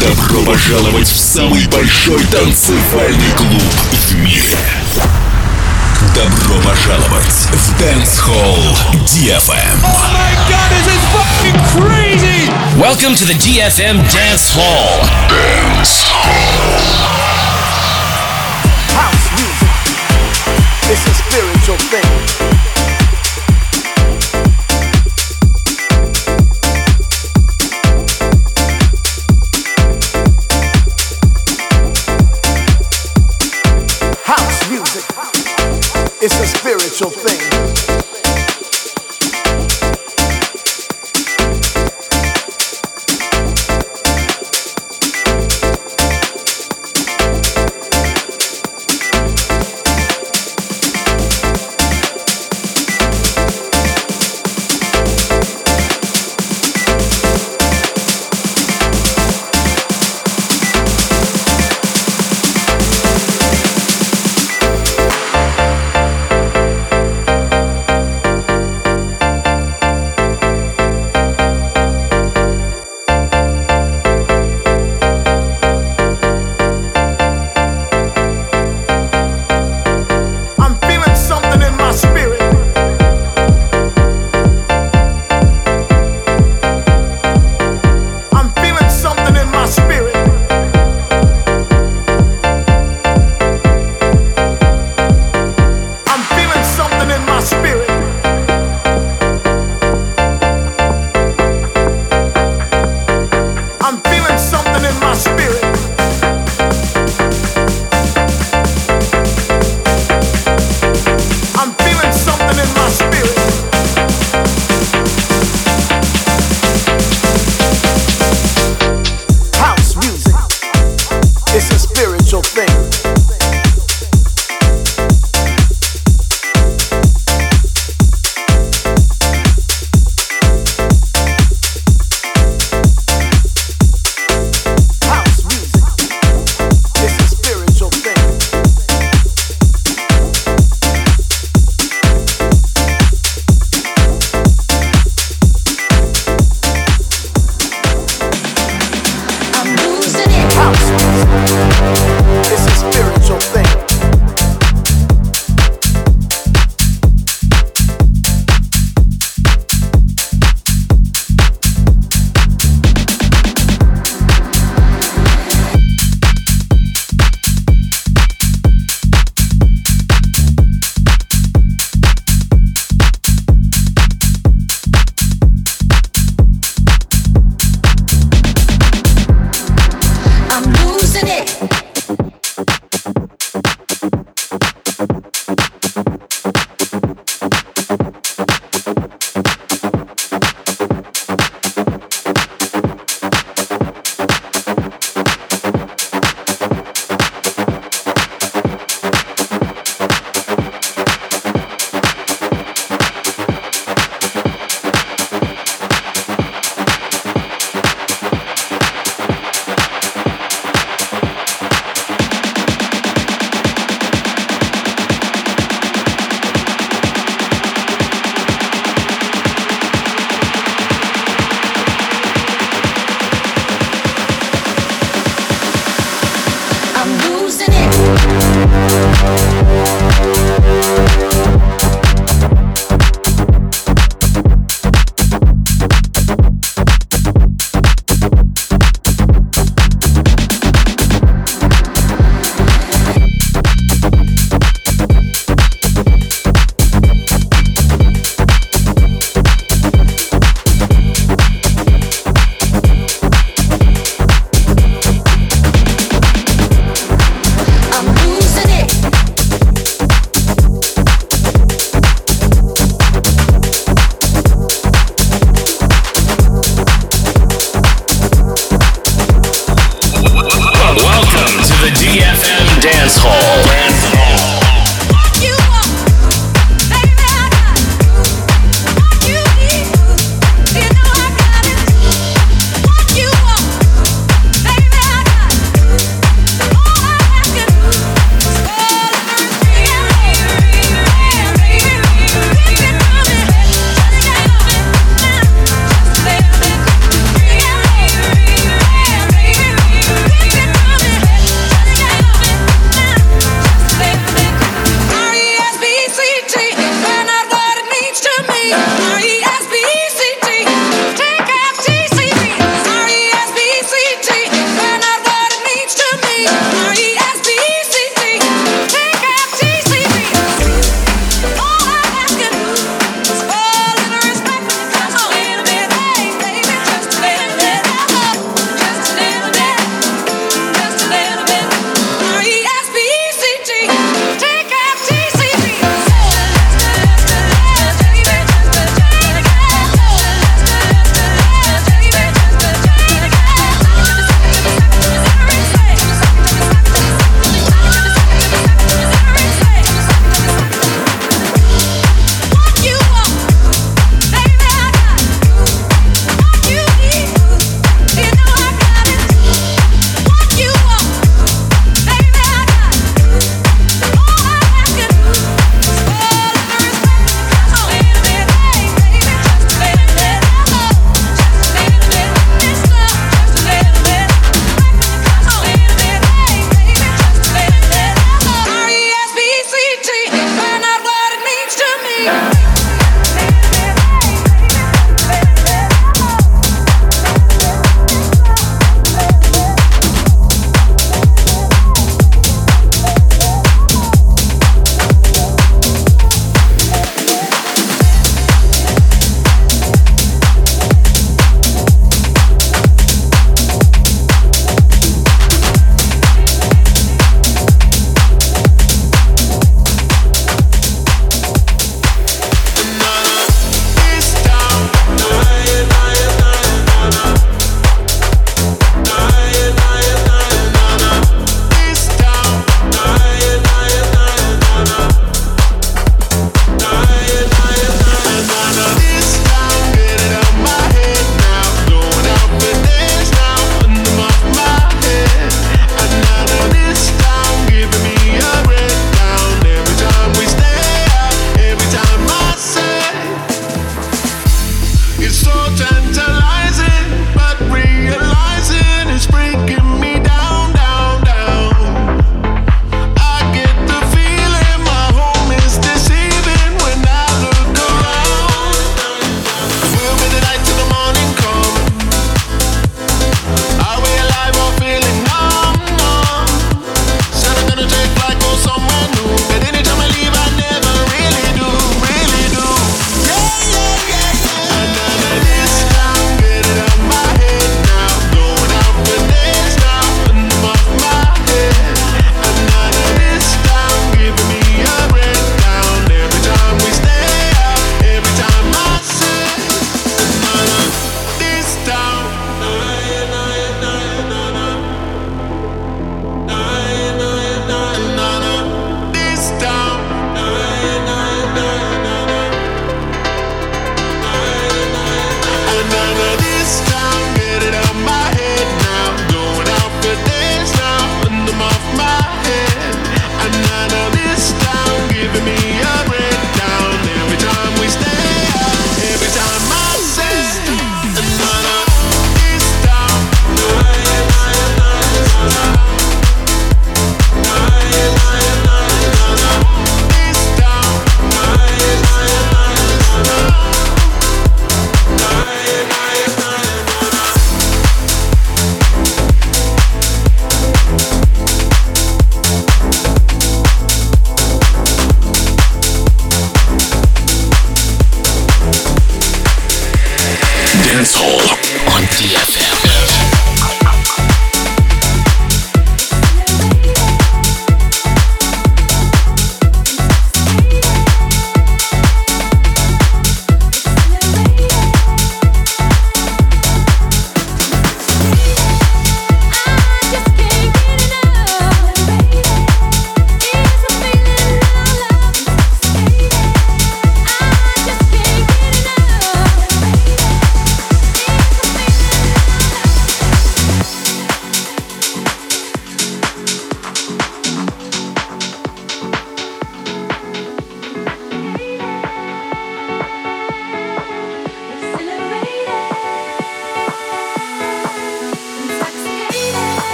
Добро пожаловать в самый большой танцевальный клуб в мире. Добро пожаловать в Dance Hall DFM. Welcome to the DFM Dance Hall. house music. It's a spiritual thing.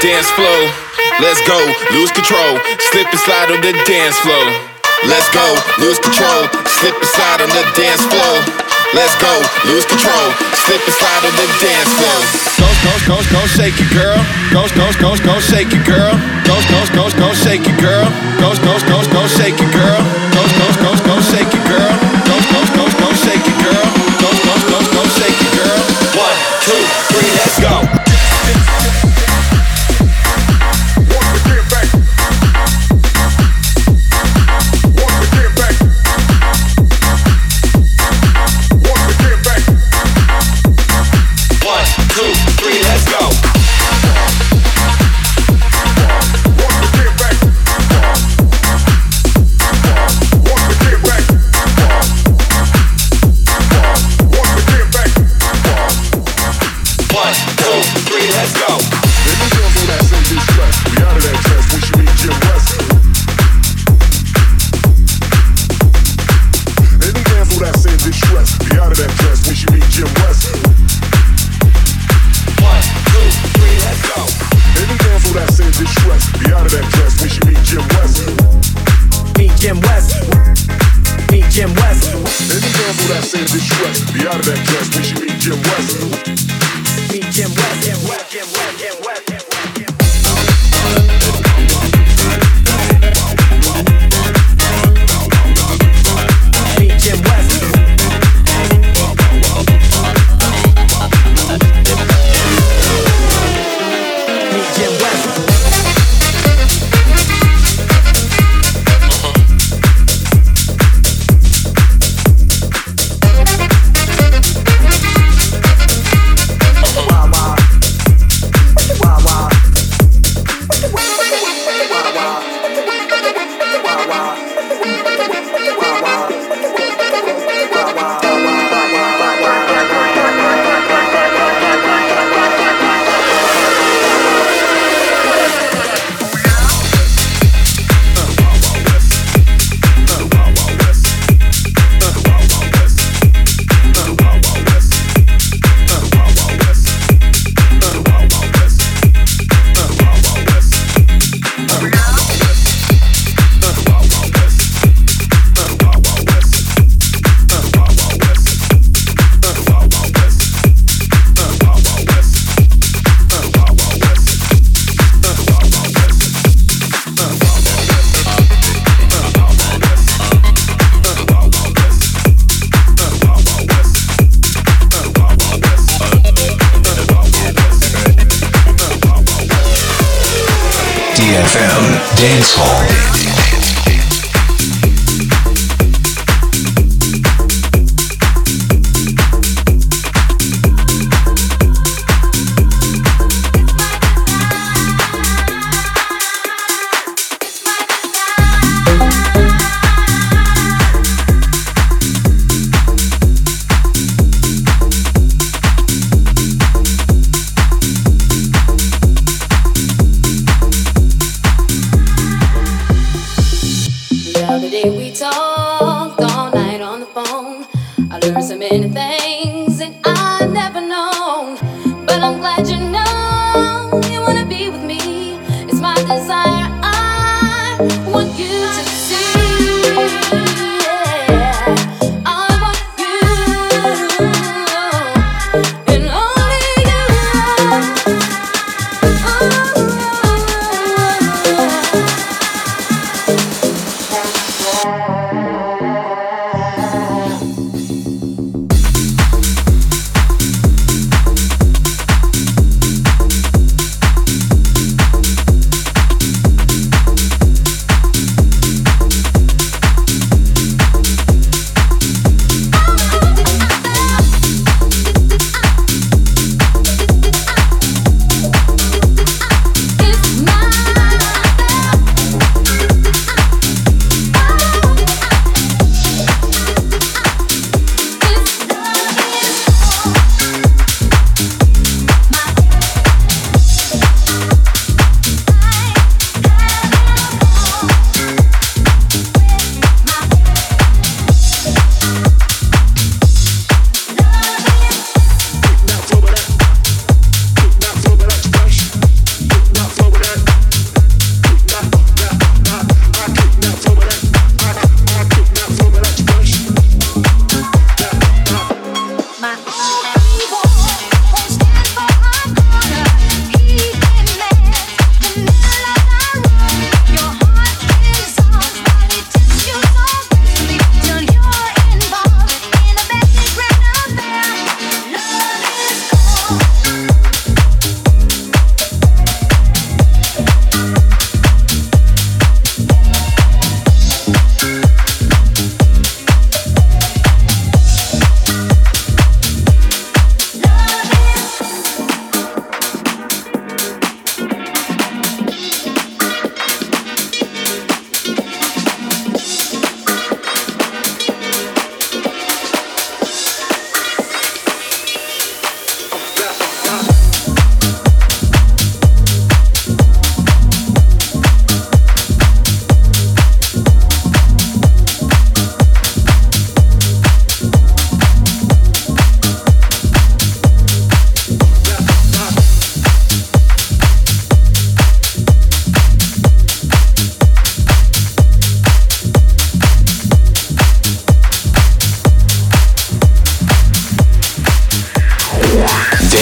dance floor. Let's go, lose control, slip and slide on the dance floor. Let's go, lose control, slip and slide on the dance floor. Let's go, lose control, slip and slide on the dance floor. Coast, coast, coast, go, shake it, girl. Coast, coast, coast, go, shake it, girl. Coast, coast, coast, go, shake it, girl. Coast, coast, coast, go, shake it, girl. Coast, coast.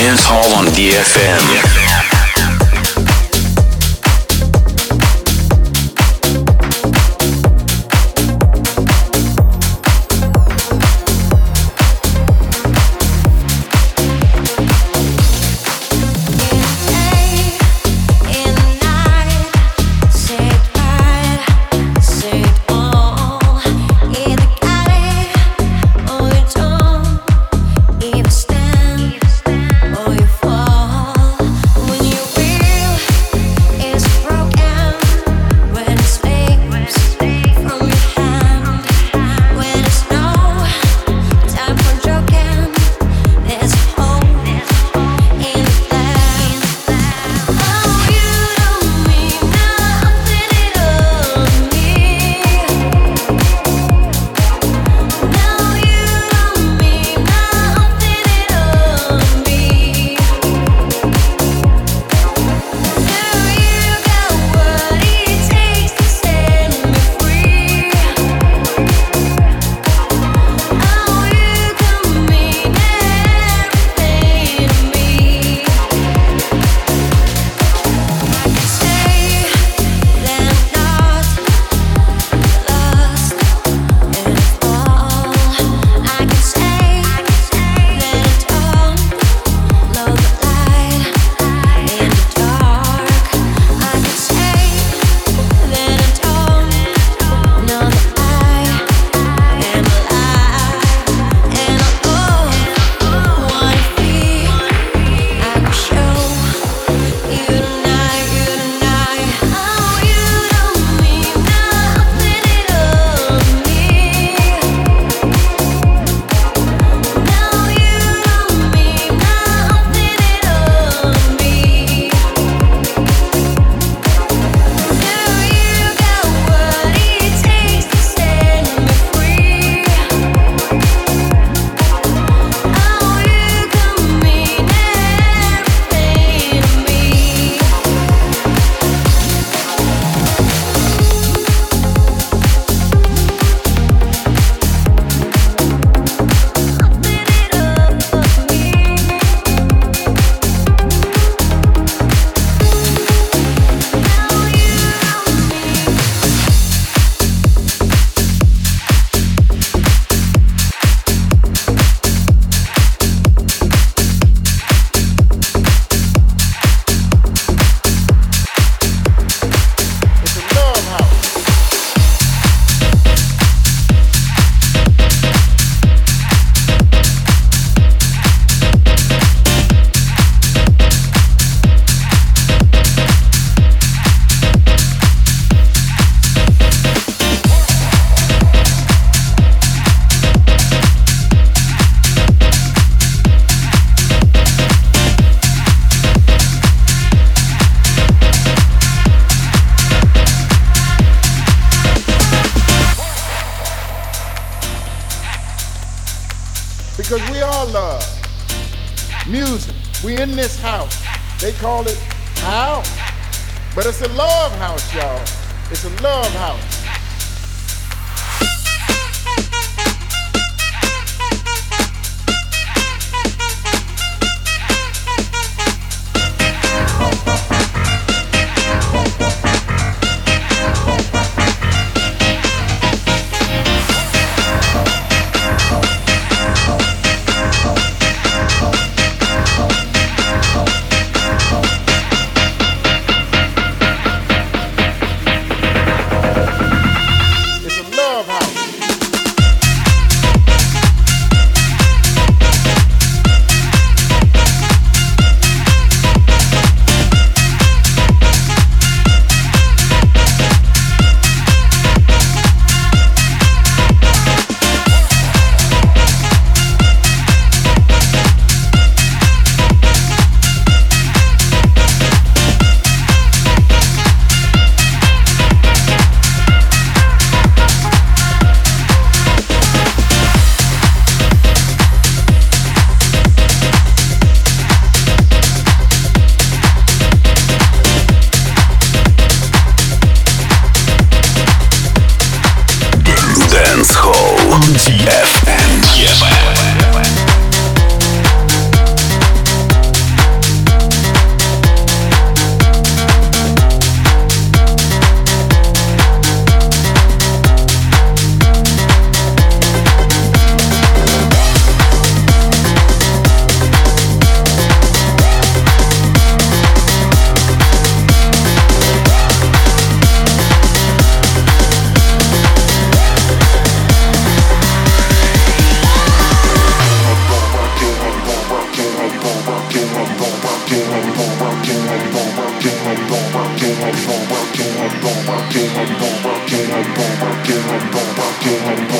Dance Hall on DFM. Either get on, get on, get on, get on, get on.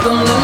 Uh-huh.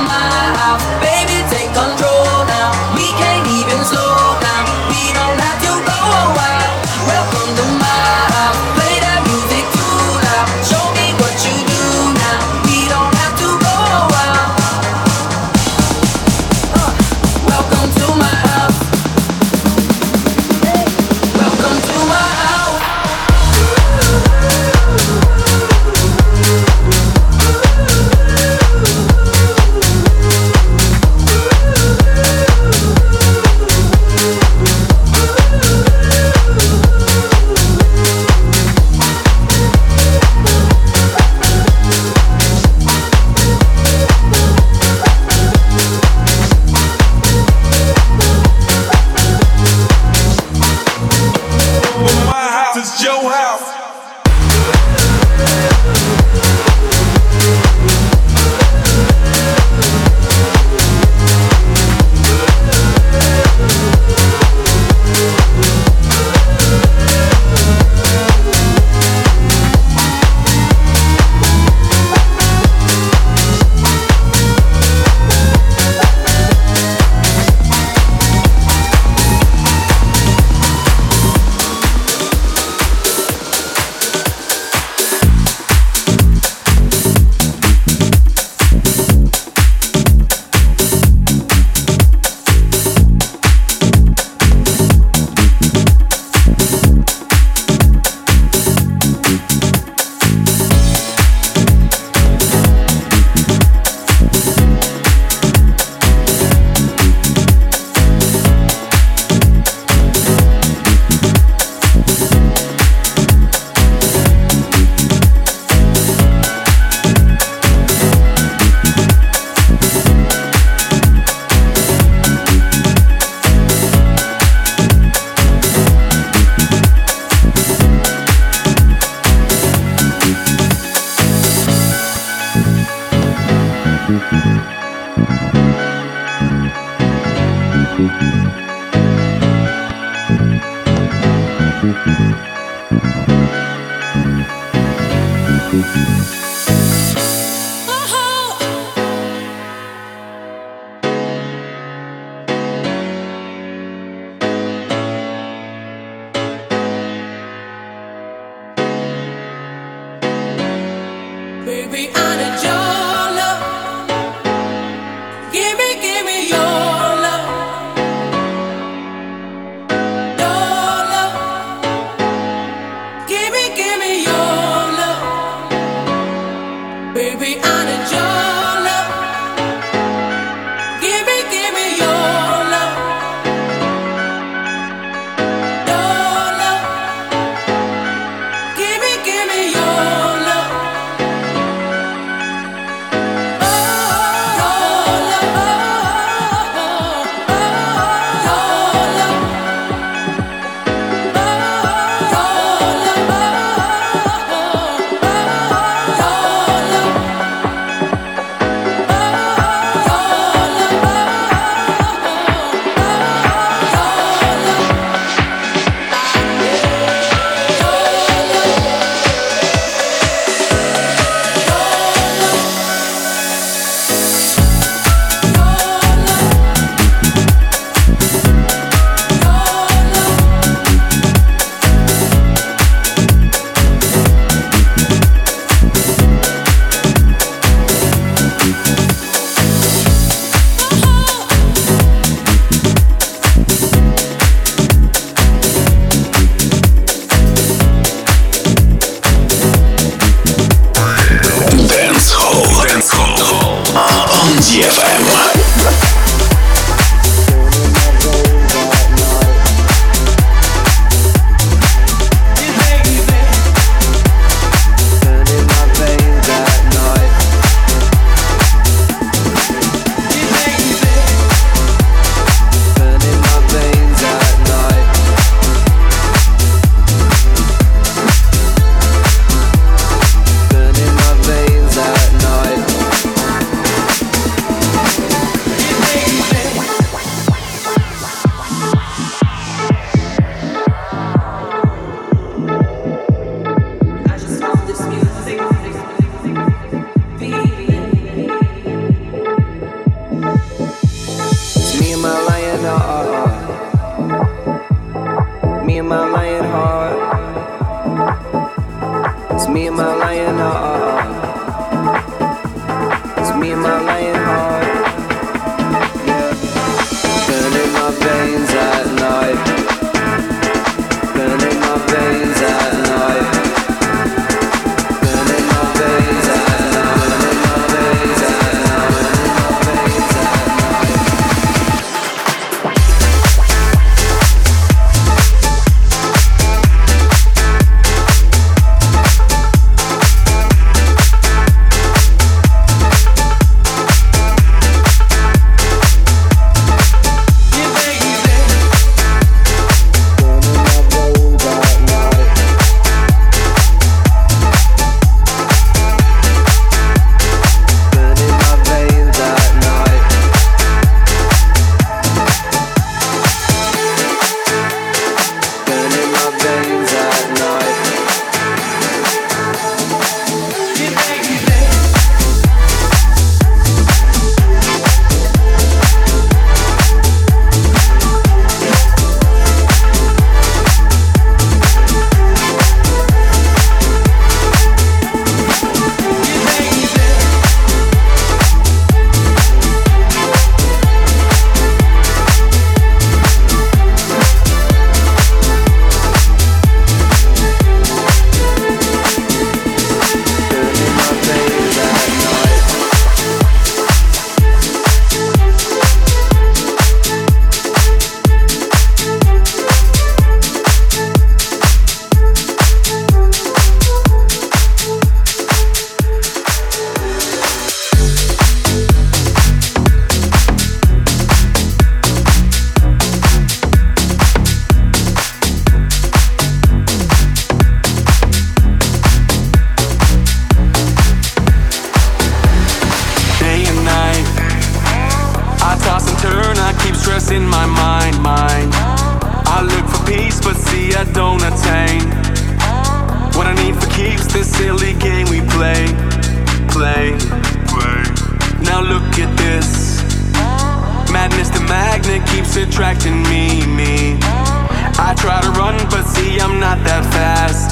attracting me, me. I try to run, but see, I'm not that fast.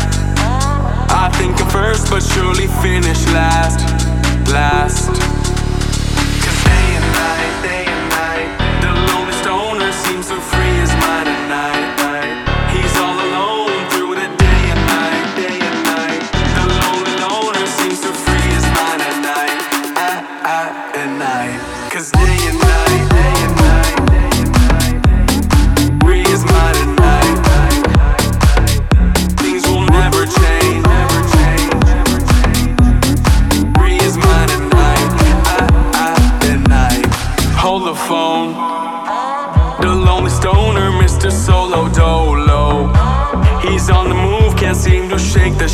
I think I'm first, but surely finish last. Last. Cause day and night, day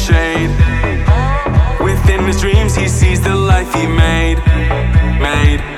shade. Within his dreams, he sees the life he made, made.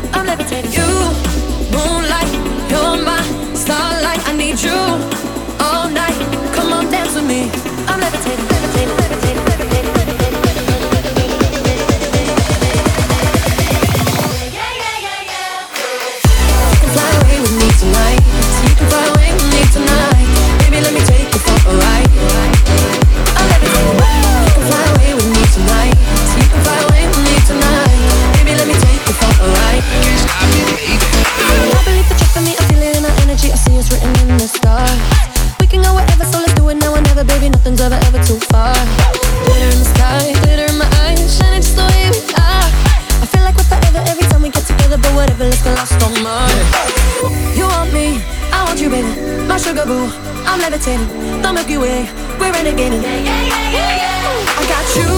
Levitating. You, moonlight, you're my starlight. I need you all night. Come on, dance with me. You, baby. My sugar boo, I'm levitating. The Milky Way, we're in a renegading. I got you,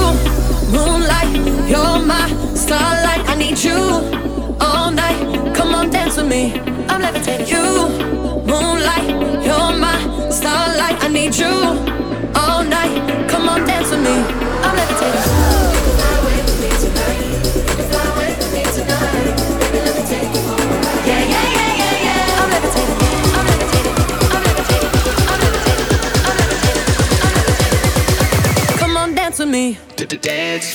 moonlight, you're my starlight. I need you all night. Come on, dance with me. I'm levitating. You, moonlight, you're my starlight. I need you me to dance.